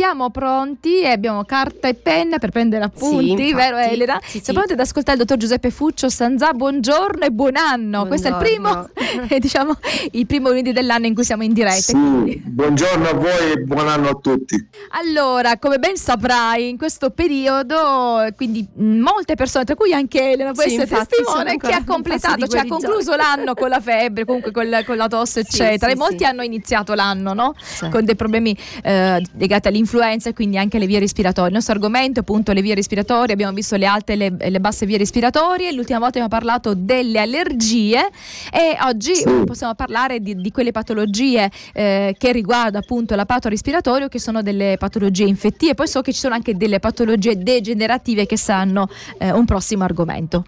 siamo pronti e abbiamo carta e penna per prendere appunti, sì, vero Elena? Sì, siamo pronti ad ascoltare il dottor Giuseppe Fuccio Sanzà. Buongiorno e buon anno. Buongiorno. Questo è il primo, diciamo, il primo lunedì dell'anno in cui siamo in diretta. Sì, buongiorno a voi e buon anno a tutti. Allora, come ben saprai, in questo periodo, quindi molte persone, tra cui anche Elena, può essere testimone, che ha completato, cioè ha concluso l'anno con la febbre, comunque con la, con la tosse, eccetera. e molti hanno iniziato l'anno, no? Con dei problemi eh, legati all'influenza e quindi anche alle vie respiratorie. Il nostro argomento è appunto le vie respiratorie, abbiamo visto le alte e le, le, basse vie respiratorie, l'ultima volta abbiamo parlato delle allergie e oggi sì. possiamo parlare di, di quelle patologie eh, che riguardano appunto l'apparato respiratorio che sono delle patologie infettive, poi so che ci sono anche delle patologie degenerative che saranno eh, un prossimo argomento.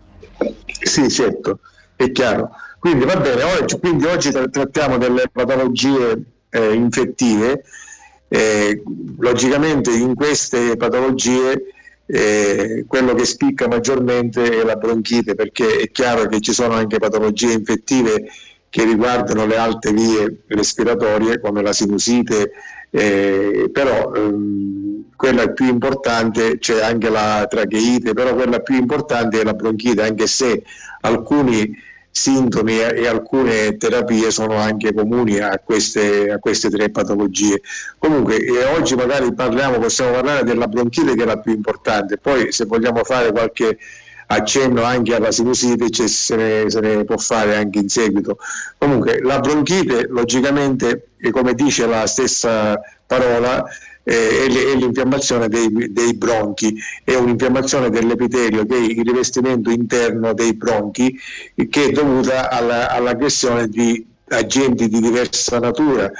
Sì, certo, è chiaro. Quindi va bene, oggi, quindi oggi trattiamo delle patologie eh, infettive eh, logicamente in queste patologie eh, quello che spicca maggiormente è la bronchite perché è chiaro che ci sono anche patologie infettive che riguardano le alte vie respiratorie come la sinusite, eh, però ehm, quella più importante c'è anche la tracheite, però quella più importante è la bronchite, anche se alcuni sintomi e alcune terapie sono anche comuni a queste, a queste tre patologie. Comunque oggi magari parliamo, possiamo parlare della bronchite che è la più importante, poi se vogliamo fare qualche accenno anche alla sinusite se ne, se ne, può fare anche in seguito. Comunque la bronchite logicamente, come dice la stessa parola, eh, è l'infiammazione dei, dei, bronchi, è un'infiammazione dell'epitelio che è il rivestimento interno dei bronchi che è dovuta alla, all'aggressione di agenti di diversa natura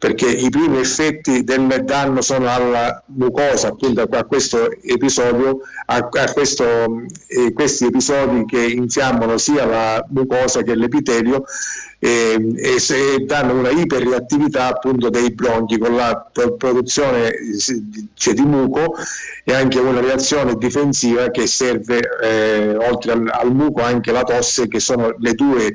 perché i primi effetti del danno sono alla mucosa, appunto a questo episodio, a, a questo, eh, questi episodi che infiammano sia la mucosa che l'epitelio eh, e, e, danno una iperreattività appunto dei bronchi con la produzione cioè, di muco e anche una reazione difensiva che serve eh, oltre al, al muco anche la tosse che sono le due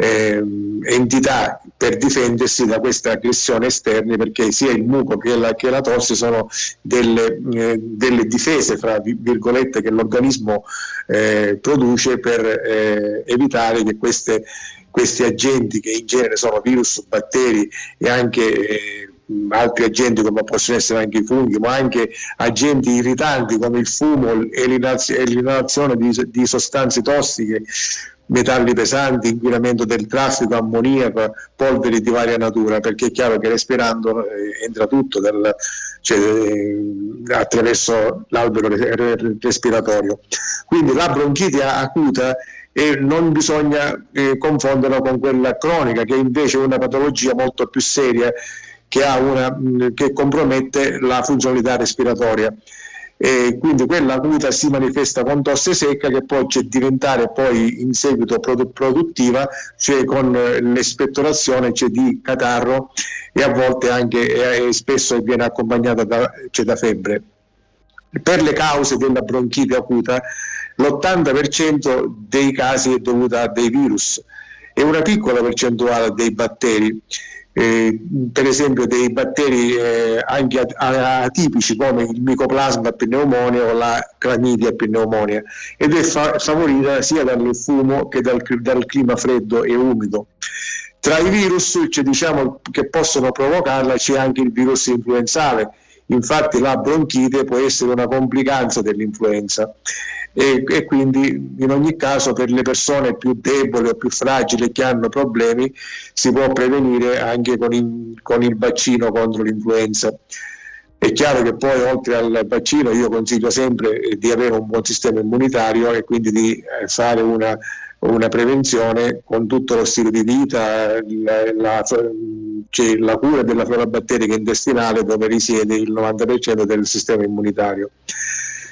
eh, entità per difendersi da questa aggressione esterna perché sia il muco che la, che la tosse sono delle, eh, delle, difese fra virgolette che l'organismo eh, produce per eh, evitare che queste, questi agenti che in genere sono virus, batteri e anche eh, altri agenti come possono essere anche i funghi, ma anche agenti irritanti come il fumo e l'inalazione di, sostanze tossiche metalli pesanti, inquinamento del traffico, ammoniaco, polveri di varia natura, perché è chiaro che respirando eh, entra tutto del, cioè, eh, attraverso l'albero respiratorio. Quindi la bronchite acuta e non bisogna eh, confonderla con quella cronica, che invece è una patologia molto più seria che, una, che compromette la funzionalità respiratoria e quindi quella acuta si manifesta con tosse secca che poi c'è diventare poi in seguito produttiva, cioè con l'espettorazione cioè di catarro e a volte anche e spesso viene accompagnata da, cioè da febbre. Per le cause della bronchite acuta l'80% dei casi è dovuta a dei virus e una piccola percentuale dei batteri per esempio dei batteri eh, anche atipici come il micoplasma pneumonia o la clamidia pneumonia ed è fa- favorita sia dal fumo che dal, dal, clima freddo e umido. Tra i virus cioè, diciamo, che possono provocarla c'è anche il virus influenzale, infatti la bronchite può essere una complicanza dell'influenza e, e, quindi in ogni caso per le persone più deboli o più fragili che hanno problemi si può prevenire anche con il, con il vaccino contro l'influenza. È chiaro che poi oltre al vaccino io consiglio sempre di avere un buon sistema immunitario e quindi di eh, fare una, una prevenzione con tutto lo stile di vita, la, la, cioè la cura della flora batterica intestinale dove risiede il 90% del sistema immunitario.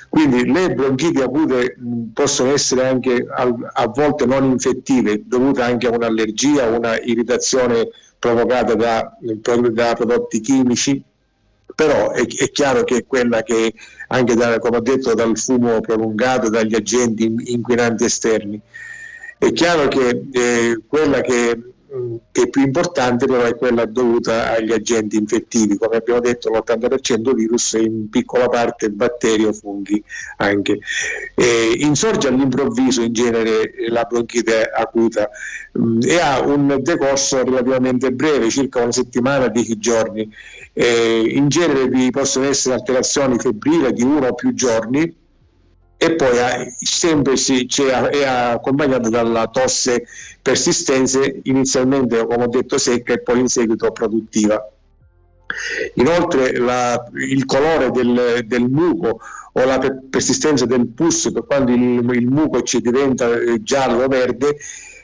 Quindi le bronchiti acute possono essere anche a, volte non infettive, dovute anche a un'allergia, una irritazione provocata da, da prodotti chimici, però è, è, chiaro che quella che anche da, come ho detto dal fumo prolungato, dagli agenti inquinanti esterni. È chiaro che eh, quella che che è più importante però è quella dovuta agli agenti infettivi, come abbiamo detto l'80% virus e in piccola parte batteri o funghi anche. E insorge all'improvviso in genere la bronchite acuta mh, e ha un decorso relativamente breve, circa una settimana, dieci giorni. E in genere vi possono essere alterazioni febbrili di uno o più giorni e poi sempre si, è accompagnata dalla tosse persistente, inizialmente come ho detto secca e poi in seguito produttiva. Inoltre la, il colore del, del, muco o la persistenza del pus quando il, il muco ci diventa eh, giallo o verde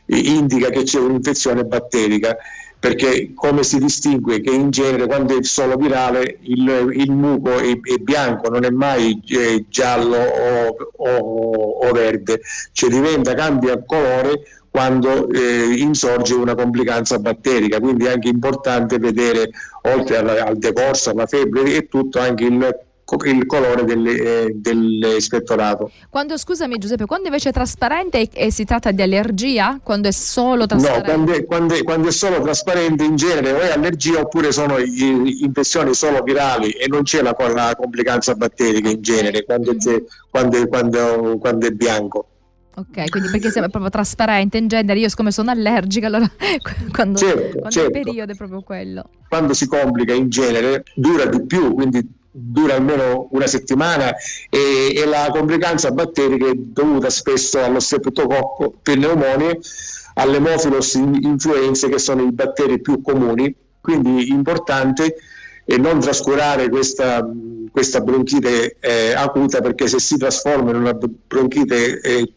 indica che c'è un'infezione batterica perché come si distingue che in genere quando è solo virale il, il muco è, è, bianco, non è mai eh, giallo o, o, o, verde, cioè diventa, cambia colore quando eh, insorge una complicanza batterica, quindi è anche importante vedere oltre al, al decorso, alla febbre e tutto anche il il colore eh, dell'ispettorato. Quando, scusami Giuseppe, quando invece è trasparente e, e, si tratta di allergia? Quando è solo trasparente? No, quando è, quando, è, quando è, solo trasparente in genere o è allergia oppure sono infezioni solo virali e non c'è la, la complicanza batterica in genere quando, mm. quando, quando è bianco. Ok, quindi perché sembra proprio trasparente in genere, io siccome sono allergica, allora quando, certo, quando certo. il periodo è proprio quello. Quando si complica in genere dura di più, quindi dura almeno una settimana e, e la complicanza batterica è dovuta spesso allo streptococco pneumonia, all'emofilos influenze che sono i batteri più comuni, quindi importante e non trascurare questa, questa bronchite eh, acuta perché se si trasforma in una bronchite eh,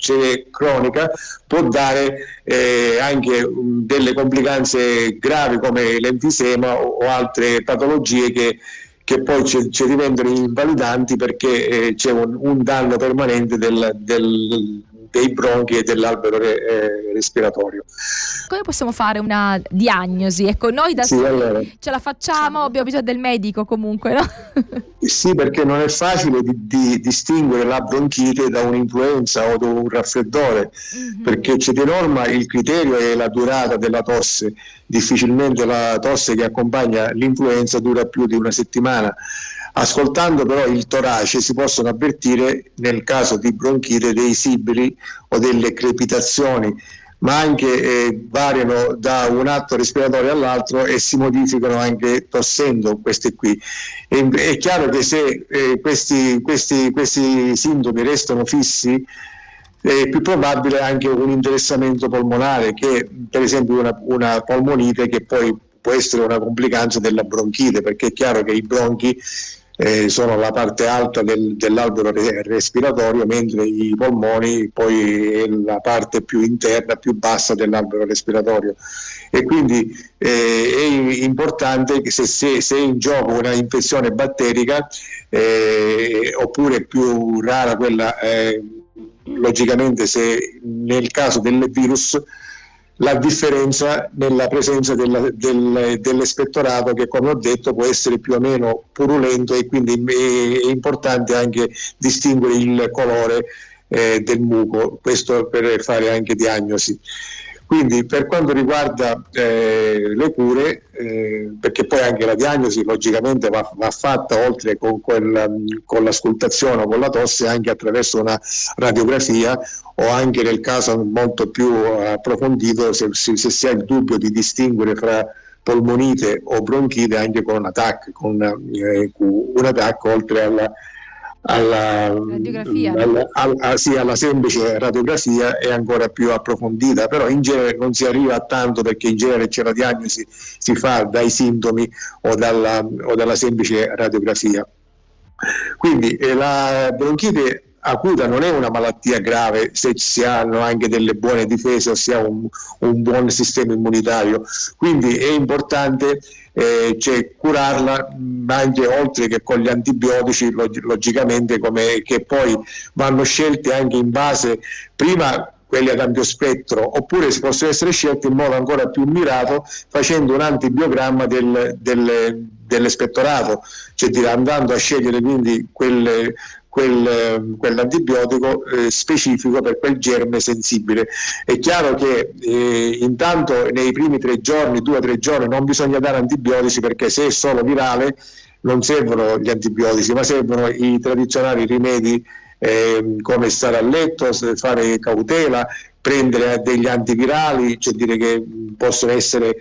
cronica può dare eh, anche um, delle complicanze gravi come l'enfisema o, o altre patologie che che poi ci, ci diventano invalidanti perché eh, c'è un, un, danno permanente del, del, dei bronchi e dell'albero re, eh, respiratorio. Come possiamo fare una diagnosi? Ecco, noi da sì, allora, ce la facciamo, abbiamo bisogno del medico comunque, no? sì, perché non è facile di, di distinguere la bronchite da un'influenza o da un raffreddore, mm-hmm. perché c'è di norma il criterio è la durata della tosse difficilmente la tosse che accompagna l'influenza dura più di una settimana. Ascoltando però il torace si possono avvertire nel caso di bronchite dei sibili o delle crepitazioni, ma anche eh, variano da un atto respiratorio all'altro e si modificano anche tossendo queste qui. E, è chiaro che se eh, questi, questi, questi sintomi restano fissi, è più probabile anche un interessamento polmonare che per esempio una, una polmonite che poi può essere una complicanza della bronchite perché è chiaro che i bronchi eh, sono la parte alta del, dell'albero respiratorio, mentre i polmoni poi è la parte più interna, più bassa dell'albero respiratorio. E quindi eh, è importante che se, se, se, è in gioco una infezione batterica, eh, oppure più rara quella eh, logicamente se nel caso del virus la differenza nella presenza della, del, dell'espettorato che come ho detto può essere più o meno purulento e quindi è, importante anche distinguere il colore eh, del muco, questo per fare anche diagnosi. Quindi per quanto riguarda eh, le cure, eh, perché poi anche la diagnosi logicamente va, va fatta oltre con, quel, con l'ascoltazione o con la tosse anche attraverso una radiografia o anche nel caso molto più approfondito se, se, se si ha il dubbio di distinguere fra polmonite o bronchite anche con un attacco, con eh, un attacco oltre alla alla, alla, alla, sì, alla, semplice radiografia è ancora più approfondita, però in genere non si arriva a tanto perché in genere c'è la diagnosi si fa dai sintomi o dalla, o dalla semplice radiografia. Quindi eh, la bronchite acuta non è una malattia grave se si hanno anche delle buone difese o si ha un, un buon sistema immunitario. Quindi è importante eh, cioè, curarla anche oltre che con gli antibiotici log- logicamente come, che poi vanno scelti anche in base prima quelli ad ampio spettro, oppure si possono essere scelti in modo ancora più mirato facendo un antibiogramma del, del, dell'espettorato, cioè andando a scegliere quindi quelle, quel, quell'antibiotico eh, specifico per quel germe sensibile. È chiaro che eh, intanto nei primi tre giorni, due o tre giorni, non bisogna dare antibiotici perché se è solo virale non servono gli antibiotici, ma servono i tradizionali rimedi eh, come stare a letto, fare cautela, prendere degli antivirali, cioè dire che possono essere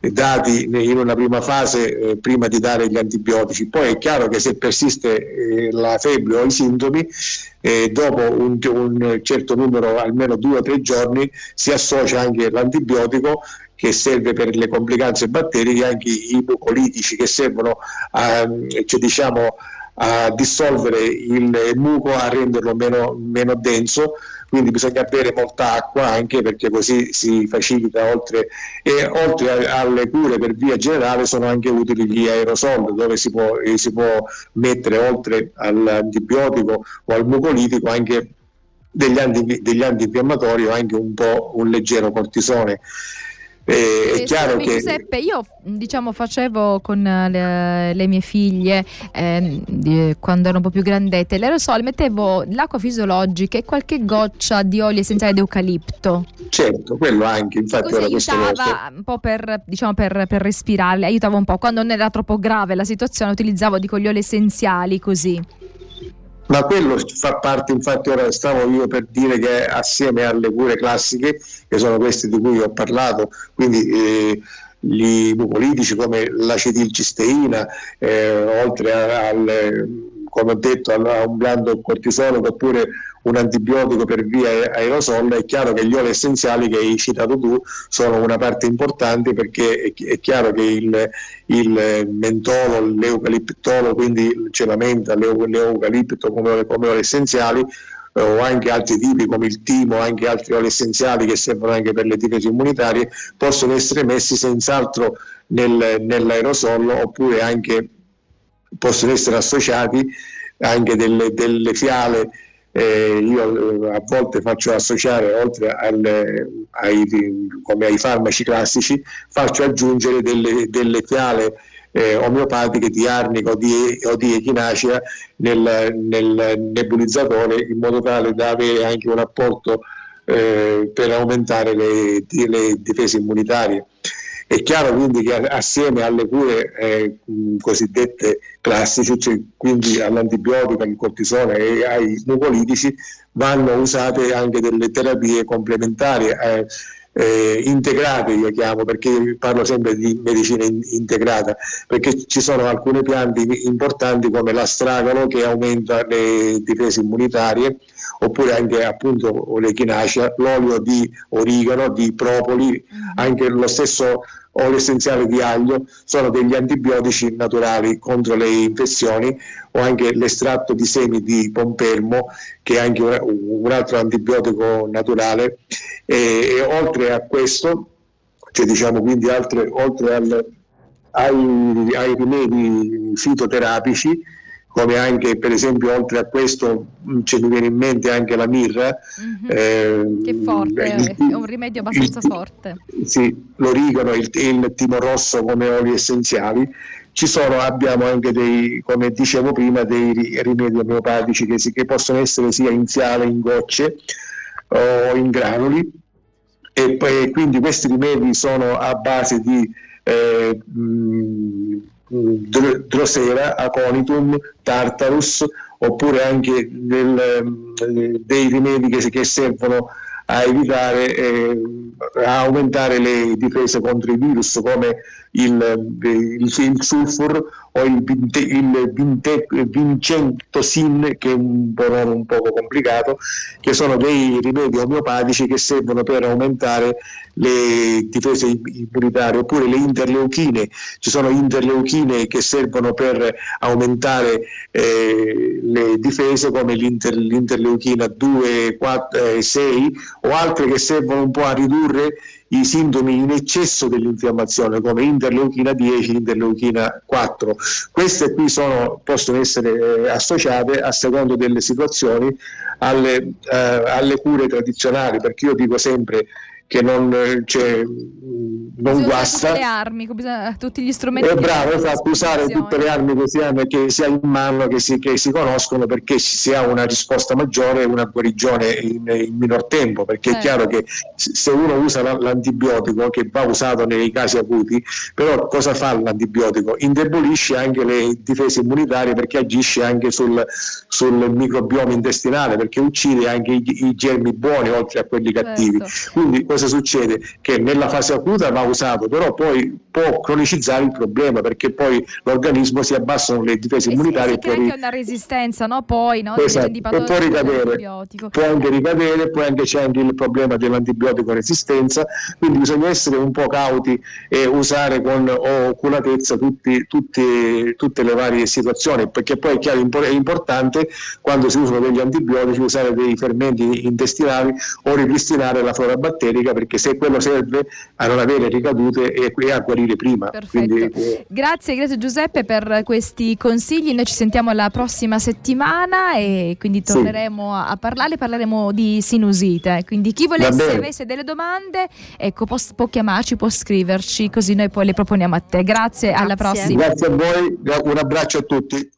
dati in una prima fase eh, prima di dare gli antibiotici. Poi è chiaro che se persiste eh, la febbre o i sintomi, eh, dopo un, un, certo numero, almeno due o tre giorni, si associa anche l'antibiotico che serve per le complicanze batteriche, anche i mucolitici che servono a, cioè diciamo, a dissolvere il muco, a renderlo meno, meno denso. Quindi bisogna bere molta acqua anche perché così si facilita oltre e oltre alle cure per via generale sono anche utili gli aerosol dove si può, eh, si può mettere oltre all'antibiotico o al mucolitico anche degli, anti, degli antinfiammatori o anche un po' un leggero cortisone eh, è chiaro che... Giuseppe, io diciamo facevo con le, le mie figlie eh, di, quando erano un po' più grandette l'aerosol, mettevo l'acqua fisiologica e qualche goccia di olio essenziale di eucalipto. Certo, quello anche, infatti Così aiutava un po' per, diciamo, per, per respirare, aiutava un po'. Quando non era troppo grave la situazione utilizzavo dico, gli oli essenziali così ma quello fa parte, infatti ora stavo io per dire che assieme alle cure classiche, che sono queste di cui ho parlato, quindi eh, gli mucolitici come l'acetilcisteina, eh, oltre al come ho detto, a un blando cortisonico oppure un antibiotico per via aerosol, è chiaro che gli oli essenziali che hai citato tu sono una parte importante perché è chiaro che il, il mentolo, l'eucaliptolo, quindi c'è la menta, l'eucalipto come, come oli essenziali, eh, o anche altri tipi come il timo, anche altri oli essenziali che servono anche per le difese immunitarie, possono essere messi senz'altro nel, nell'aerosol oppure anche possono essere associati anche delle, delle fiale eh, io eh, a volte faccio associare oltre alle, ai, ai farmaci classici faccio aggiungere delle, delle fiale eh, omeopatiche di arnica o di, o di echinacea nel, nel, nebulizzatore in modo tale da avere anche un apporto eh, per aumentare le, le difese immunitarie. È chiaro quindi che assieme alle cure eh, cosiddette classiche, cioè quindi all'antibiotico, al cortisone e ai mucolitici, vanno usate anche delle terapie complementari. Eh, eh, integrate io chiamo perché parlo sempre di medicina in, integrata perché ci sono alcune piante importanti come l'astragalo che aumenta le difese immunitarie oppure anche appunto l'echinacea l'olio di origano di propoli mm-hmm. anche lo stesso olio essenziale di aglio sono degli antibiotici naturali contro le infezioni o anche l'estratto di semi di pompermo che è anche un altro antibiotico naturale. E, e oltre a questo cioè diciamo quindi altre, oltre al, ai, ai rimedi fitoterapici come anche per esempio oltre a questo mm, ce mi viene in mente anche la mirra mm-hmm. eh, che è forte, il, è un rimedio abbastanza il, forte. Sì, l'origano e il, il timo rosso come oli essenziali. Ci sono, abbiamo anche dei, come dicevo prima, dei rimedi omeopatici che, si, che possono essere sia in fiale, in gocce o in granuli. E poi, quindi questi rimedi sono a base di eh, mh, Drosera, Aconitum, Tartarus, oppure anche del, dei rimedi che, che servono a evitare, eh, a aumentare le difese contro i virus come il, il, il sulfur o il, il vincentosin che è un po' un poco complicato che sono dei rimedi omeopatici che servono per aumentare le difese immunitarie oppure le interleuchine. Ci sono interleuchine che servono per aumentare eh, le difese come l'inter, l'interleuchina 2, 4, 6 o altre che servono un po' a ridurre i sintomi in eccesso dell'infiammazione come interleuchina 10, interleuchina 4. Queste qui sono, possono essere eh, associate a secondo delle situazioni alle, eh, alle cure tradizionali, perché io dico sempre che non, cioè, non guasta. Tutte le armi, bisogna, tutti gli strumenti. È bravo, esatto, usare tutte le armi che si, hanno, che si ha in mano, che si, che si conoscono perché si ha una risposta maggiore e una guarigione in, in, minor tempo, perché certo. è chiaro che se uno usa l'antibiotico che va usato nei casi acuti, però cosa fa l'antibiotico? Indebolisce anche le difese immunitarie perché agisce anche sul, sul microbioma intestinale, perché uccide anche i, i, germi buoni oltre a quelli cattivi. Certo. Quindi cosa succede? Che nella fase acuta va usato, però poi può cronicizzare il problema perché poi l'organismo si abbassano le difese immunitarie. E si, si crea anche una resistenza, no? Poi, no? Esatto. E può ricadere, può anche ricadere, poi anche c'è anche il problema dell'antibiotico resistenza, quindi bisogna essere un po' cauti e usare con oculatezza tutti, tutti, tutte le varie situazioni, perché poi è chiaro, è importante quando si usano degli antibiotici usare dei fermenti intestinali o ripristinare la flora batterica, perché se quello serve a non avere ricadute e, e a guarire prima. Quindi, eh. Grazie, grazie Giuseppe per questi consigli. Noi ci sentiamo la prossima settimana e quindi torneremo sì. a parlare, parleremo di sinusite. Quindi chi volesse avesse delle domande, ecco, può, può, chiamarci, può scriverci, così noi poi le proponiamo a te. Grazie, grazie. alla prossima. Grazie a voi, un abbraccio a tutti.